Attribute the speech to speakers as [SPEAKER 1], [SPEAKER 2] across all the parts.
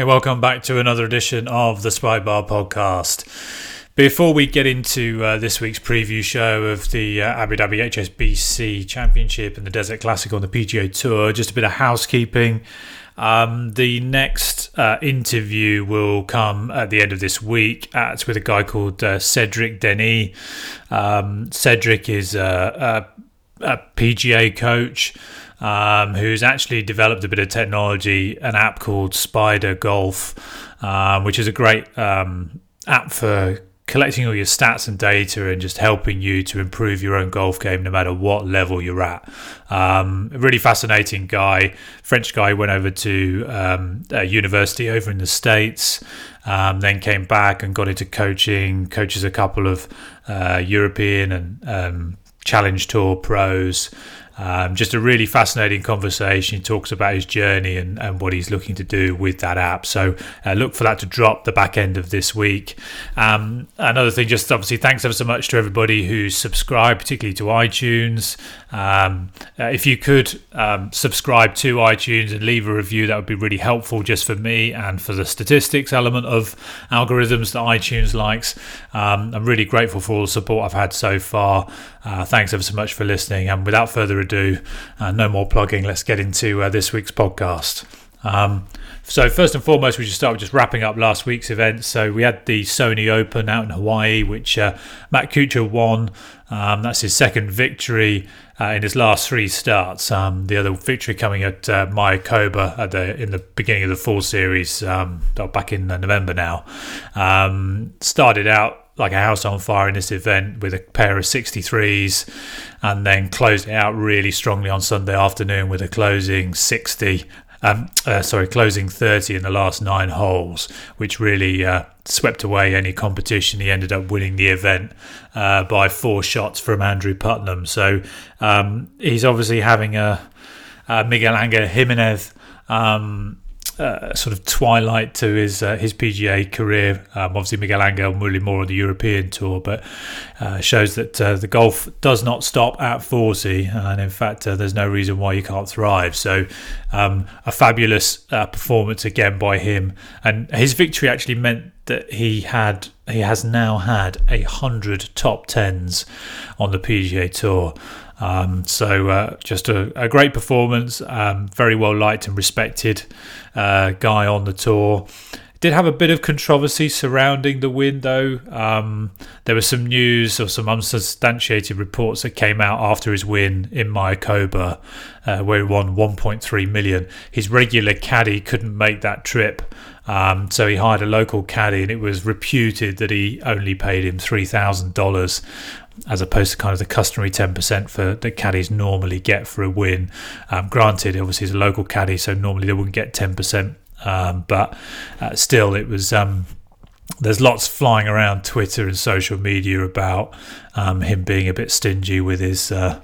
[SPEAKER 1] Hi, welcome back to another edition of the Spy Bar podcast. Before we get into uh, this week's preview show of the uh, Abu Dhabi HSBC Championship and the Desert Classic on the PGA Tour, just a bit of housekeeping. Um, the next uh, interview will come at the end of this week. Uh, it's with a guy called uh, Cedric Denis. Um, Cedric is a, a, a PGA coach um, who's actually developed a bit of technology, an app called Spider Golf, um, which is a great um, app for collecting all your stats and data and just helping you to improve your own golf game no matter what level you're at. Um, really fascinating guy, French guy, went over to um, university over in the States, um, then came back and got into coaching, coaches a couple of uh, European and um, Challenge Tour pros. Um, just a really fascinating conversation. He talks about his journey and, and what he's looking to do with that app. So uh, look for that to drop the back end of this week. Um, another thing, just obviously, thanks ever so much to everybody who's subscribed, particularly to iTunes. Um, uh, if you could um, subscribe to iTunes and leave a review, that would be really helpful just for me and for the statistics element of algorithms that iTunes likes. Um, I'm really grateful for all the support I've had so far. Uh, thanks ever so much for listening. And without further ado, uh, no more plugging. Let's get into uh, this week's podcast. Um, so first and foremost, we should start with just wrapping up last week's events. So we had the Sony Open out in Hawaii, which uh, Matt Kuchar won. Um, that's his second victory uh, in his last three starts. Um, the other victory coming at uh, Mayakoba at the in the beginning of the full series, um, back in November now. Um, started out like a house on fire in this event with a pair of 63s and then closed it out really strongly on Sunday afternoon with a closing 60 um, uh, sorry, closing 30 in the last nine holes, which really uh, swept away any competition. He ended up winning the event uh, by four shots from Andrew Putnam. So um, he's obviously having a, a Miguel Angel Jimenez um, uh, sort of twilight to his uh, his PGA career. Um, obviously, Miguel Angel really more on the European tour, but uh, shows that uh, the golf does not stop at 40, and in fact, uh, there's no reason why you can't thrive. So, um, a fabulous performance again by him, and his victory actually meant that he had he has now had a hundred top tens on the PGA Tour. Um, so uh, just a, a, great performance, um, very well liked and respected uh, guy on the tour. Did have a bit of controversy surrounding the win, though. Um, there was some news or some unsubstantiated reports that came out after his win in Mayakoba, uh, where he won 1.3 million. His regular caddy couldn't make that trip, um, so he hired a local caddy, and it was reputed that he only paid him three thousand dollars as opposed to kind of the customary 10% for that caddies normally get for a win. Um, granted, obviously, he's a local caddy, so normally they wouldn't get 10%, um, but uh, still, it was. Um, there's lots flying around Twitter and social media about um, him being a bit stingy with his uh,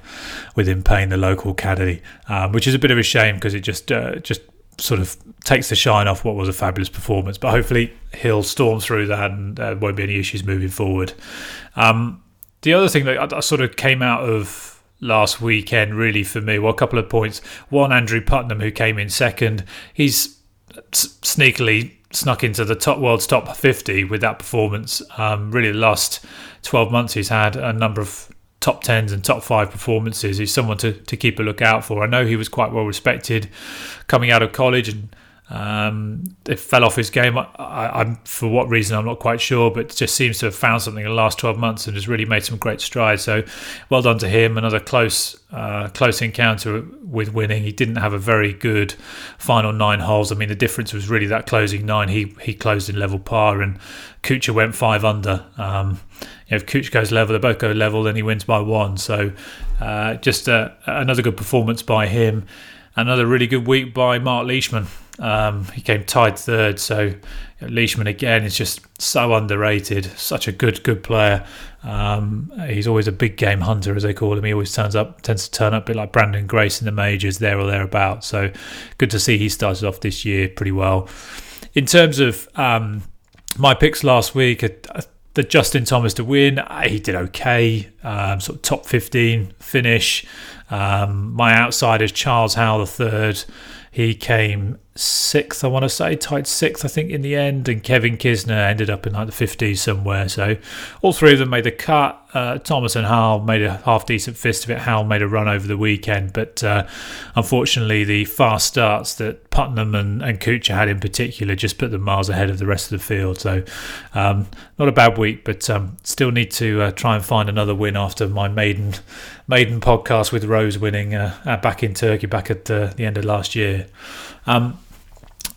[SPEAKER 1] with him paying the local caddy, um, which is a bit of a shame because it just uh, just sort of takes the shine off what was a fabulous performance. But hopefully he'll storm through that and there won't be any issues moving forward. Um, the other thing that I, I sort of came out of last weekend, really for me, well, a couple of points. One, Andrew Putnam, who came in second, he's sneakily snuck into the top world's top 50 with that performance. Um, really, the last 12 months, he's had a number of top 10s and top five performances. He's someone to, to keep a lookout for. I know he was quite well respected coming out of college and um, it fell off his game. I, am for what reason I'm not quite sure, but just seems to have found something in the last 12 months and has really made some great strides. So, well done to him. Another close, uh, close encounter with winning. He didn't have a very good final nine holes. I mean, the difference was really that closing nine. He he closed in level par, and Kuchar went five under. Um, if Kuchar goes level, they both go level, then he wins by one. So, uh, just uh, another good performance by him. Another really good week by Mark Leishman. Um, he came tied third, so Leishman again is just so underrated. Such a good, good player. Um, he's always a big game hunter, as they call him. He always turns up, tends to turn up a bit like Branden Grace in the majors, there or thereabouts. So good to see he started off this year pretty well. In terms of um, my picks last week, uh, the Justin Thomas to win, uh, he did okay, um, sort of top 15 finish. Um, my outsider is Charles Howell the third. He came sixth, I want to say, tied sixth, I think, in the end. And Kevin Kisner ended up in like the 50s somewhere. So all three of them made the cut. Uh, Thomas and Hal made a half decent fist of it. Hal made a run over the weekend, but uh, unfortunately, the fast starts that Putnam and, and Kuchar had in particular just put them miles ahead of the rest of the field. So, um, not a bad week, but um, still need to uh, try and find another win after my maiden maiden podcast with Rose winning uh, back in Turkey back at the end of last year. Um,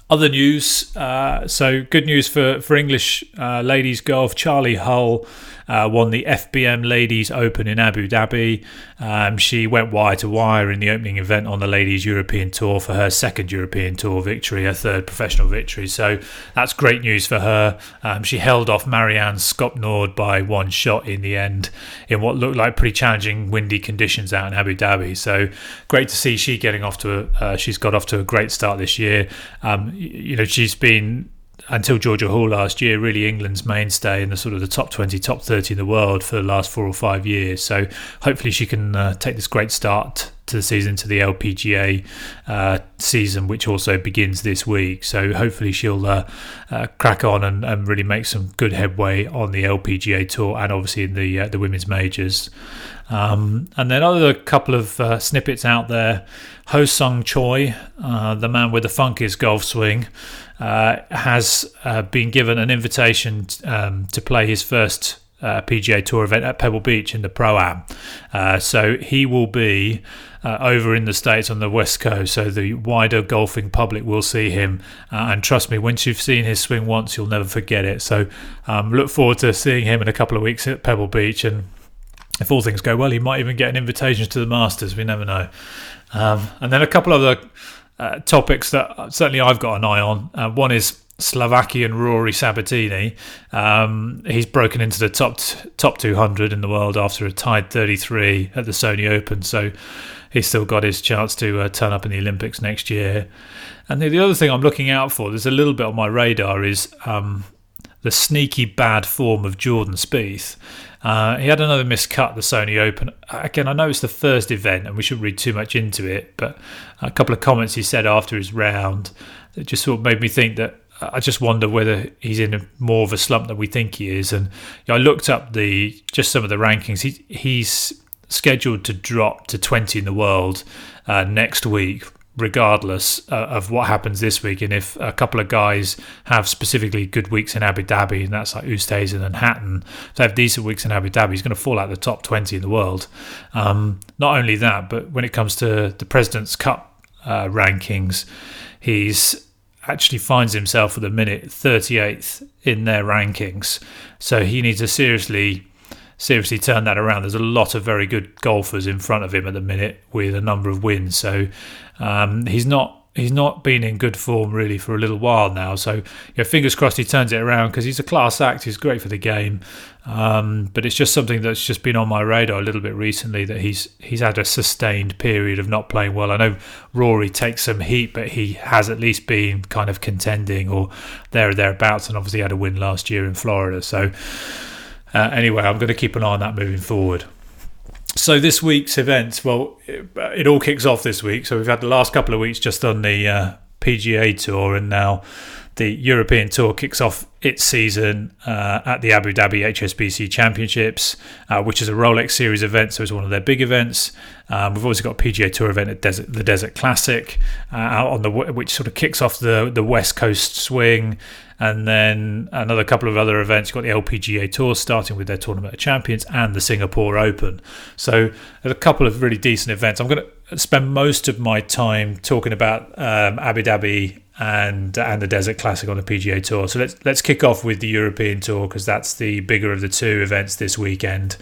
[SPEAKER 1] other news, uh, so good news for, for English uh, ladies golf. Charley Hull uh, won the FBM Ladies Open in Abu Dhabi. Um, she went wire to wire in the opening event on the Ladies European Tour for her second European Tour victory, her third professional victory. So that's great news for her. Um, she held off Marianne Skarpnord by one shot in the end in what looked like pretty challenging windy conditions out in Abu Dhabi. So great to see she getting off to a, uh, she's got off to a great start this year. Um, you know, she's been until Georgia Hall last year, really England's mainstay in the sort of the top 20, top 30 in the world for the last four or five years. So hopefully she can uh, take this great start to the season to the LPGA uh, season, which also begins this week. So hopefully she'll uh, uh, crack on and, and, really make some good headway on the LPGA tour and obviously in the uh, the women's majors. Um, and then other couple of uh, snippets out there. Ho Sung Choi, uh, the man with the funkiest golf swing, uh, has uh, been given an invitation um, to play his first uh, PGA Tour event at Pebble Beach in the Pro Am. Uh, so he will be uh, over in the States on the West Coast. So the wider golfing public will see him. Uh, and trust me, once you've seen his swing once, you'll never forget it. So um, look forward to seeing him in a couple of weeks at Pebble Beach. And if all things go well, he might even get an invitation to the Masters. We never know. Um, and then a couple of other uh, topics that certainly I've got an eye on. Uh, one is Slovakian Rory Sabatini. Um, he's broken into the top t- top 200 in the world after a tied 33 at the Sony Open, so he's still got his chance to uh, turn up in the Olympics next year. And the, the, other thing I'm looking out for, there's a little bit on my radar, is um, the sneaky bad form of Jordan Spieth. Uh, he had another miscut the Sony Open. Again, I know it's the first event and we shouldn't read too much into it, but a couple of comments he said after his round that just sort of made me think that I just wonder whether he's in a, more of a slump than we think he is. And you know, I looked up the just some of the rankings. He, he's scheduled to drop to 20 in the world uh, next week regardless uh, of what happens this week. And if a couple of guys have specifically good weeks in Abu Dhabi, and that's like Oosthuizen and Hatton, if they have decent weeks in Abu Dhabi, he's going to fall out the top 20 in the world. Um, not only that, but when it comes to the President's Cup uh, rankings, he's actually finds himself at the minute 38th in their rankings. So he needs to seriously seriously turn that around. There's a lot of very good golfers in front of him at the minute with a number of wins. So um, he's not he's not been in good form really for a little while now. So you know, fingers crossed he turns it around because he's a class act. He's great for the game, um, but it's just something that's just been on my radar a little bit recently that he's he's had a sustained period of not playing well. I know Rory takes some heat, but he has at least been kind of contending or there or thereabouts, and obviously had a win last year in Florida. So. Uh, anyway, I'm going to keep an eye on that moving forward. So this week's events, well, it, it, all kicks off this week. So we've had the last couple of weeks just on the uh, PGA Tour, and now the European Tour kicks off its season uh, at the Abu Dhabi HSBC Championships, uh, which is a Rolex Series event, so it's one of their big events. Um, we've also got a PGA Tour event at Desert, the Desert Classic, uh, out on the which sort of kicks off the the West Coast swing, and then another couple of other events. You've got the LPGA Tour starting with their Tournament of Champions and the Singapore Open. So there's a couple of really decent events. I'm going to spend most of my time talking about um, Abu Dhabi and and the Desert Classic on the PGA Tour. So let's let's kick off with the European Tour because that's the bigger of the two events this weekend.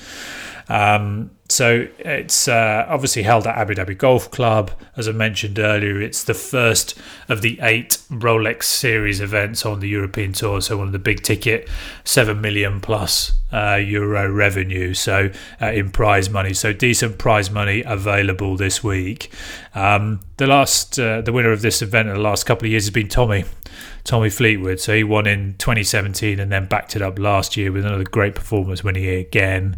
[SPEAKER 1] Um, so it's uh, obviously held at Abu Dhabi Golf Club. As I mentioned earlier, it's the first of the eight Rolex Series events on the European Tour. So one of the big ticket, seven million plus uh, euro revenue. So uh, in prize money, so decent prize money available this week. Um, the last uh, the winner of this event in the last couple of years has been Tommy Tommy Fleetwood. So he won in 2017 and then backed it up last year with another great performance winning it again.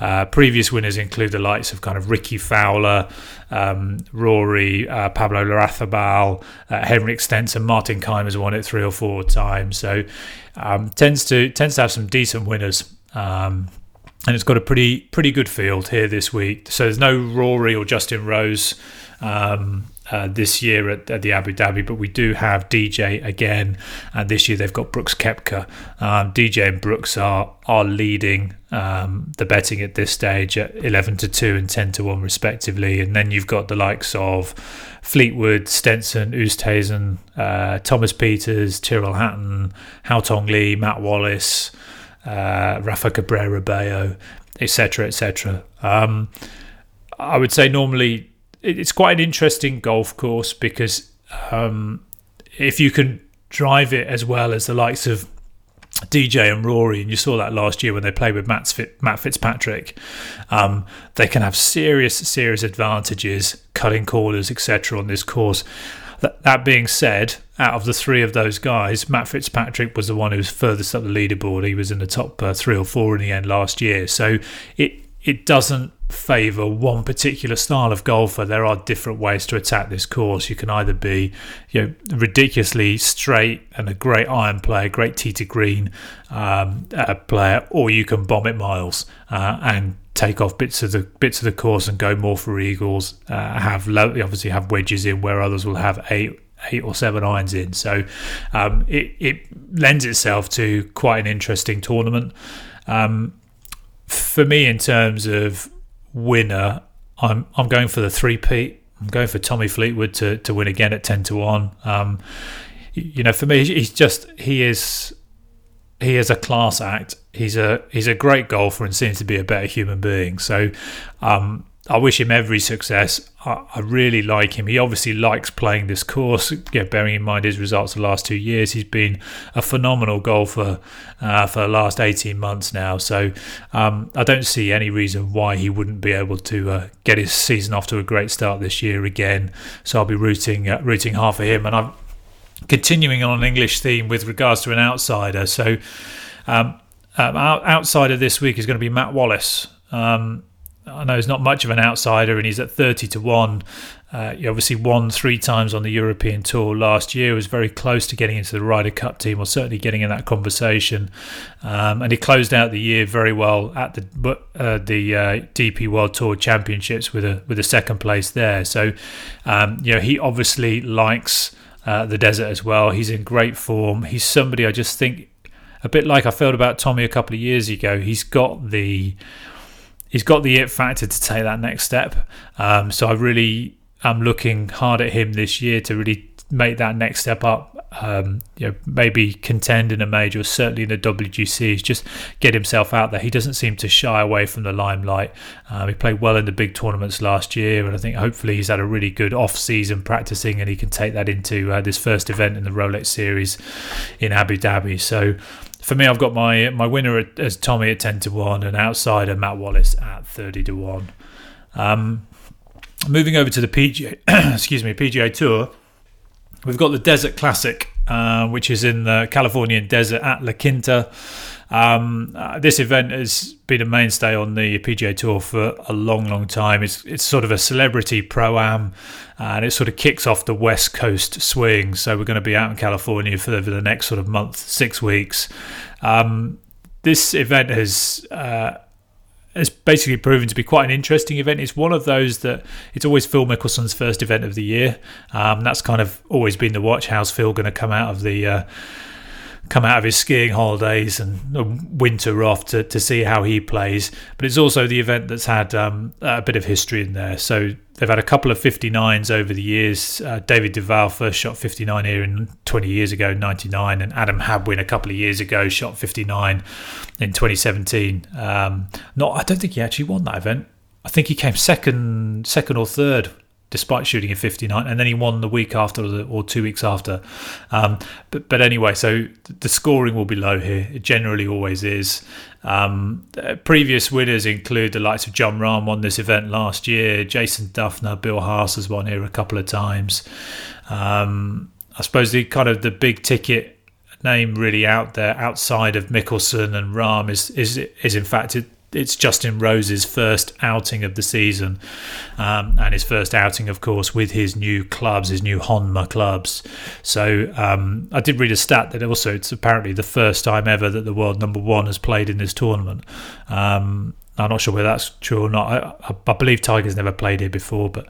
[SPEAKER 1] Uh, previous winners include the likes of kind of Rickie Fowler, um, Rory, uh, Pablo Larrazabal, uh, Henrik Stenson, Martin Kaymer has won it three or four times. So um, tends to tends to have some decent winners. Um, and it's got a pretty pretty good field here this week. So there's no Rory or Justin Rose um, uh, this year at, at, the Abu Dhabi, but we do have DJ again, and this year they've got Brooks Koepka. Um, DJ and Brooks are are leading um, the betting at this stage at eleven to two and ten to one respectively, and then you've got the likes of Fleetwood, Stenson, Oosthuizen, uh, Thomas Pieters, Tyrrell Hatton, Hao Tong Li, Matt Wallace, uh, Rafa Cabrera Bello, etc., etc. Um, I would say normally it's quite an interesting golf course because um, if you can drive it as well as the likes of DJ and Rory, and you saw that last year when they played with Matt, Matt Fitzpatrick, um, they can have serious, serious advantages, cutting corners, etc. on this course. That, that being said, out of the three of those guys, Matt Fitzpatrick was the one who was furthest up the leaderboard. He was in the top uh, three or four in the end last year. So it it doesn't favour one particular style of golfer. There are different ways to attack this course. You can either be, you know, ridiculously straight and a great iron player, great tee to green um, uh, player, or you can bomb it miles uh, and take off bits of the bits of the course and go more for eagles. Uh, have obviously have wedges in where others will have eight eight or seven irons in. So um, it it lends itself to quite an interesting tournament. Um, for me, in terms of winner, I'm I'm going for the three Pete. I'm going for Tommy Fleetwood to, to win again at ten to one. Um, you know, for me, he's just he is he is a class act. He's a he's a great golfer and seems to be a better human being. So, um, I wish him every success. I, really like him. He obviously likes playing this course. Yeah, bearing in mind his results the last two years, he's been a phenomenal golfer uh, for the last eighteen months now. So um, I don't see any reason why he wouldn't be able to uh, get his season off to a great start this year again. So I'll be rooting uh, rooting hard for him. And I'm continuing on an English theme with regards to an outsider. So um, um, outsider this week is going to be Matt Wallace. Um, I know he's not much of an outsider, and he's at thirty to one. Uh, he obviously won three times on the European Tour last year. Was very close to getting into the Ryder Cup team, or certainly getting in that conversation. Um, and he closed out the year very well at the uh, the uh, DP World Tour Championships with a with a second place there. So, um, you know, he obviously likes uh, the desert as well. He's in great form. He's somebody I just think a bit like I felt about Tommy a couple of years ago. He's got the he's got the it factor to take that next step. Um, so I really am looking hard at him this year to really make that next step up. Um, you know, maybe contend in a major, certainly in the WGCs. Just get himself out there. He doesn't seem to shy away from the limelight. Um, he played well in the big tournaments last year, and I think hopefully he's had a really good off season practicing, and he can take that into uh, this first event in the Rolex Series in Abu Dhabi. So for me, I've got my my winner as Tommy at ten to one, and outsider Matt Wallace at thirty to one. Um, moving over to the PGA, excuse me, PGA Tour, we've got the Desert Classic, uh, which is in the Californian desert at La Quinta. Um, uh, this event has been a mainstay on the PGA Tour for a long, long time. It's it's sort of a celebrity pro am, and it sort of kicks off the West Coast swing. So we're going to be out in California for the, next sort of month, six weeks. Um, this event has. Uh, has basically proven to be quite an interesting event. It's one of those that it's always Phil Mickelson's first event of the year. Um, that's kind of always been the watch. How's Phil going to come out of the uh, come out of his skiing holidays and winter off to, to see how he plays. But it's also the event that's had um, a bit of history in there. So they've had a couple of 59s over the years. Uh, David Duval first shot 59 here in 20 years ago, 99, and Adam Hadwin a couple of years ago shot 59 in 2017. Um, not, I don't think he actually won that event. I think he came second, second or third despite shooting a 59, and then he won the week after or two weeks after. Um, but, but anyway, so the scoring will be low here. It generally always is. Um, uh, previous winners include the likes of Jon Rahm won this event last year, Jason Dufner, Bill Haas has won here a couple of times. Um, I suppose the kind of the big ticket name really out there outside of Mickelson and Rahm is is is in fact it's Justin Rose's first outing of the season, um, and his first outing, of course, with his new clubs, his new Honma clubs. So um, I did read a stat that also it's apparently the first time ever that the world number one has played in this tournament. Um, I'm not sure whether that's true or not. I, I, I believe Tiger's never played here before, but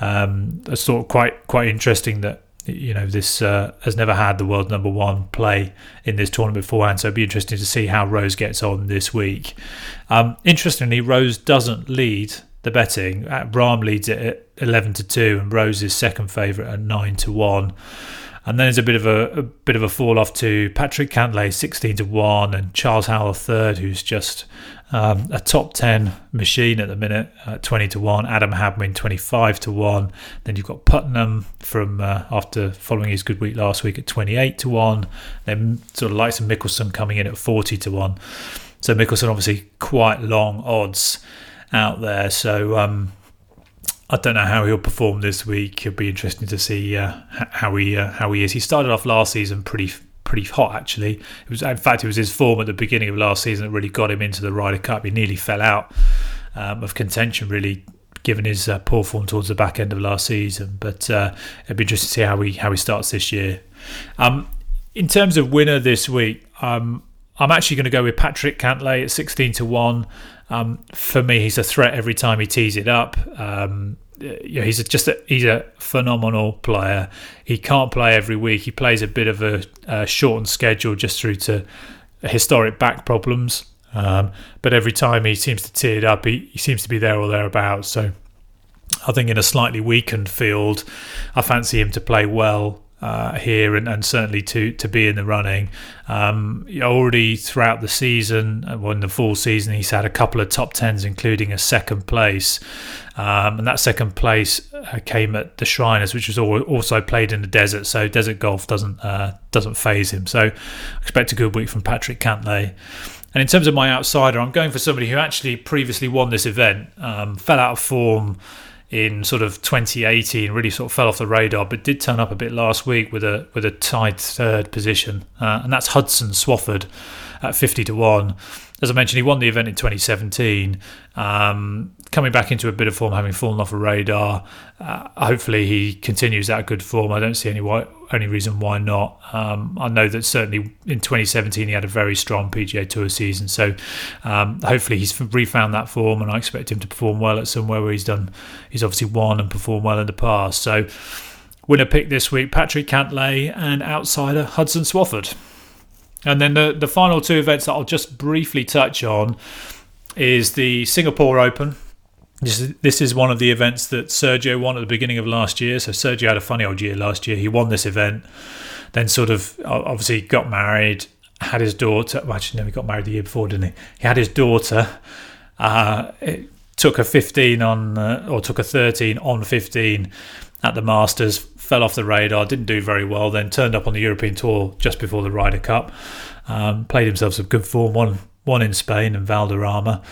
[SPEAKER 1] um, sort of quite quite interesting that you know, this uh, has never had the world number one play in this tournament beforehand. So it'd be interesting to see how Rose gets on this week. Um, interestingly, Rose doesn't lead the betting. Uh, Rahm leads it at 11 to 2, and Rose is second favourite at 9 to 1. And then there's a bit of a, a bit of a fall off to Patrick Cantlay, 16 to 1, and Charles Howell, third, who's just um, a top 10 machine at the minute, uh, 20 to 1. Adam Hadwin, 25 to 1. Then you've got Putnam from uh, after following his good week last week at 28 to 1. Then sort of likes of Mickelson coming in at 40 to 1. So Mickelson obviously quite long odds out there. So um, I don't know how he'll perform this week. It'll be interesting to see uh, how he uh, how he is. He started off last season pretty pretty hot actually. It was in fact it was his form at the beginning of last season that really got him into the Ryder Cup. He nearly fell out um, of contention really given his uh, poor form towards the back end of last season. But uh, it'd be interesting to see how he how he starts this year. Um, in terms of winner this week, um, I'm actually going to go with Patrick Cantlay at 16 to one. Um, for me, he's a threat every time he tees it up. Um, yeah, he's a, just a, he's a phenomenal player. He can't play every week. He plays a bit of a, a shortened schedule just through to historic back problems. Um, but every time he seems to tee it up, he, he seems to be there or thereabouts. So I think in a slightly weakened field, I fancy him to play well uh, here and, and certainly to to be in the running. Um, already throughout the season, uh, well, in the full season, he's had a couple of top tens, including a second place. Um, and that second place uh, came at the Shriners, which was also played in the desert. So desert golf doesn't uh, doesn't faze him. So expect a good week from Patrick Cantlay. And in terms of my outsider, I'm going for somebody who actually previously won this event, um, fell out of form in sort of 2018 really sort of fell off the radar, but did turn up a bit last week with a with a tied third position, uh, and that's Hudson Swafford at 50 to one. As I mentioned, he won the event in 2017. Um, coming back into a bit of form, having fallen off a radar. Uh, hopefully, he continues that good form. I don't see any why, any reason why not. Um, I know that certainly in 2017 he had a very strong PGA Tour season, so um, hopefully he's refound that form, and I expect him to perform well at somewhere where he's done. He's obviously won and performed well in the past. So, winner pick this week: Patrick Cantlay and outsider Hudson Swafford. And then the the final two events that I'll just briefly touch on is the Singapore Open this is, this is one of the events that Sergio won at the beginning of last year. So Sergio had a funny old year last year. He won this event, then sort of obviously got married, had his daughter. Well, actually, no, he got married the year before, didn't he? He had his daughter. Uh, took a 15 on, uh, or took a 13 on 15 at the Masters. Fell off the radar, didn't do very well. Then turned up on the European Tour just before the Ryder Cup. Um, played himself some good form. Won one in Spain and Valderrama.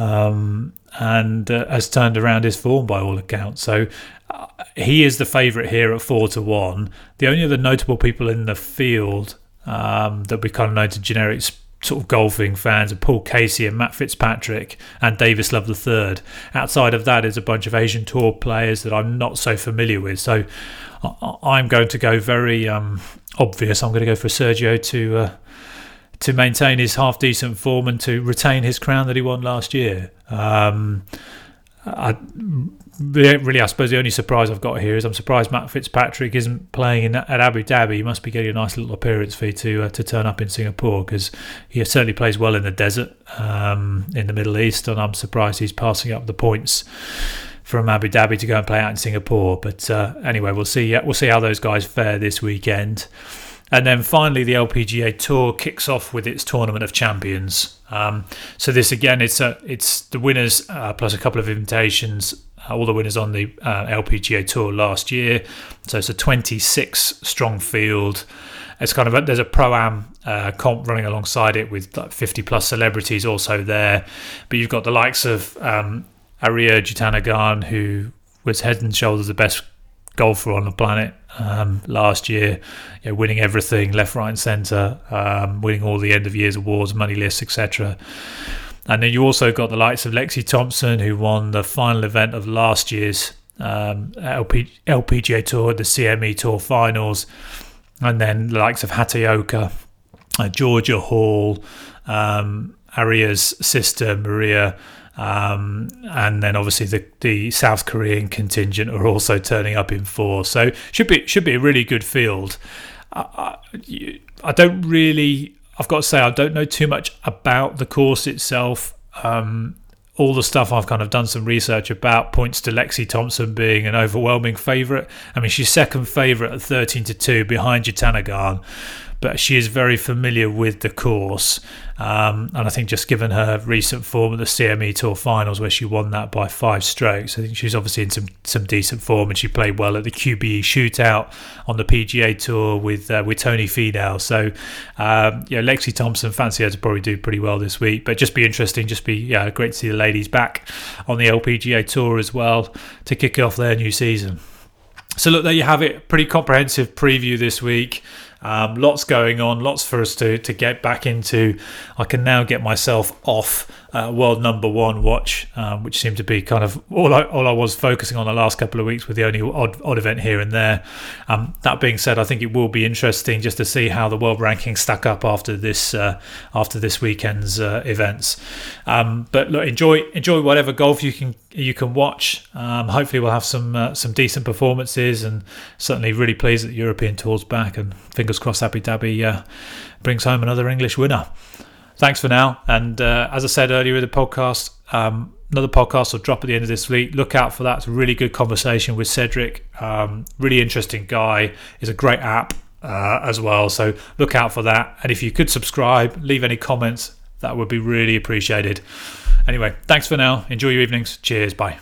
[SPEAKER 1] Um, and uh, has turned around his form by all accounts. So uh, he is the favourite here at four to one. The only other notable people in the field um, that we kind of know to generic sort of golfing fans are Paul Casey and Matt Fitzpatrick and Davis Love III. Outside of that is a bunch of Asian Tour players that I'm not so familiar with. So I'm going to go very um, obvious. I'm going to go for Sergio to. Uh, to maintain his half decent form and to retain his crown that he won last year. Um, I, really, I suppose the only surprise I've got here is I'm surprised Matt Fitzpatrick isn't playing in, at Abu Dhabi. He must be getting a nice little appearance fee to uh, to turn up in Singapore because he certainly plays well in the desert um, in the Middle East, and I'm surprised he's passing up the points from Abu Dhabi to go and play out in Singapore. But uh, anyway, we'll see. We'll see how those guys fare this weekend. And then finally, the LPGA Tour kicks off with its Tournament of Champions. Um, so this again, it's a, it's the winners uh, plus a couple of invitations uh, all the winners on the uh, LPGA Tour last year. So it's a 26 strong field. It's kind of a, there's a pro am uh, comp running alongside it with like 50 plus celebrities also there. But you've got the likes of um, Ariya Jutanugarn, who was head and shoulders the best golfer on the planet um, last year, you know, winning everything left, right, and centre, um, winning all the end of years awards, money lists, etc. And then you also got the likes of Lexi Thompson, who won the final event of last year's um, LP, LPGA Tour, the CME Tour finals, and then the likes of Hataoka, uh, Georgia Hall, um, Ariya's sister Moriya. Um, and then obviously the, the South Korean contingent are also turning up in four, so should be should be a really good field. I, I, I don't really I've got to say, I don't know too much about the course itself. Um, all the stuff I've kind of done some research about points to Lexi Thompson being an overwhelming favourite. I mean, she's second favourite at 13 to 2 behind Jutanugarn but she is very familiar with the course. Um, and I think just given her recent form at the CME Tour Finals, where she won that by five strokes, I think she's obviously in some some decent form, and she played well at the QBE Shootout on the PGA Tour with uh, with Tony Finau. So, um, yeah, Lexi Thompson, fancy her to probably do pretty well this week. But just be interesting, just be yeah, great to see the ladies back on the LPGA Tour as well to kick off their new season. So look, there you have it. Pretty comprehensive preview this week. Um, lots going on, lots for us to, to get back into. I can now get myself off uh, world number one watch, um, which seemed to be kind of all I, all I was focusing on the last couple of weeks with the only odd, odd event here and there. Um, that being said, I think it will be interesting just to see how the world rankings stack up after this uh, after this weekend's uh, events. Um, but look, enjoy enjoy whatever golf you can you can watch. Um, hopefully, we'll have some uh, some decent performances, and certainly really pleased that the European Tour's back. And fingers crossed, Abu Dhabi uh, brings home another English winner thanks for now. And uh, as I said earlier in the podcast, um, another podcast will drop at the end of this week. Look out for that. It's a really good conversation with Cedric. Um, really interesting guy. It's a great app uh, as well. So look out for that. And if you could subscribe, leave any comments, that would be really appreciated. Anyway, thanks for now. Enjoy your evenings. Cheers. Bye.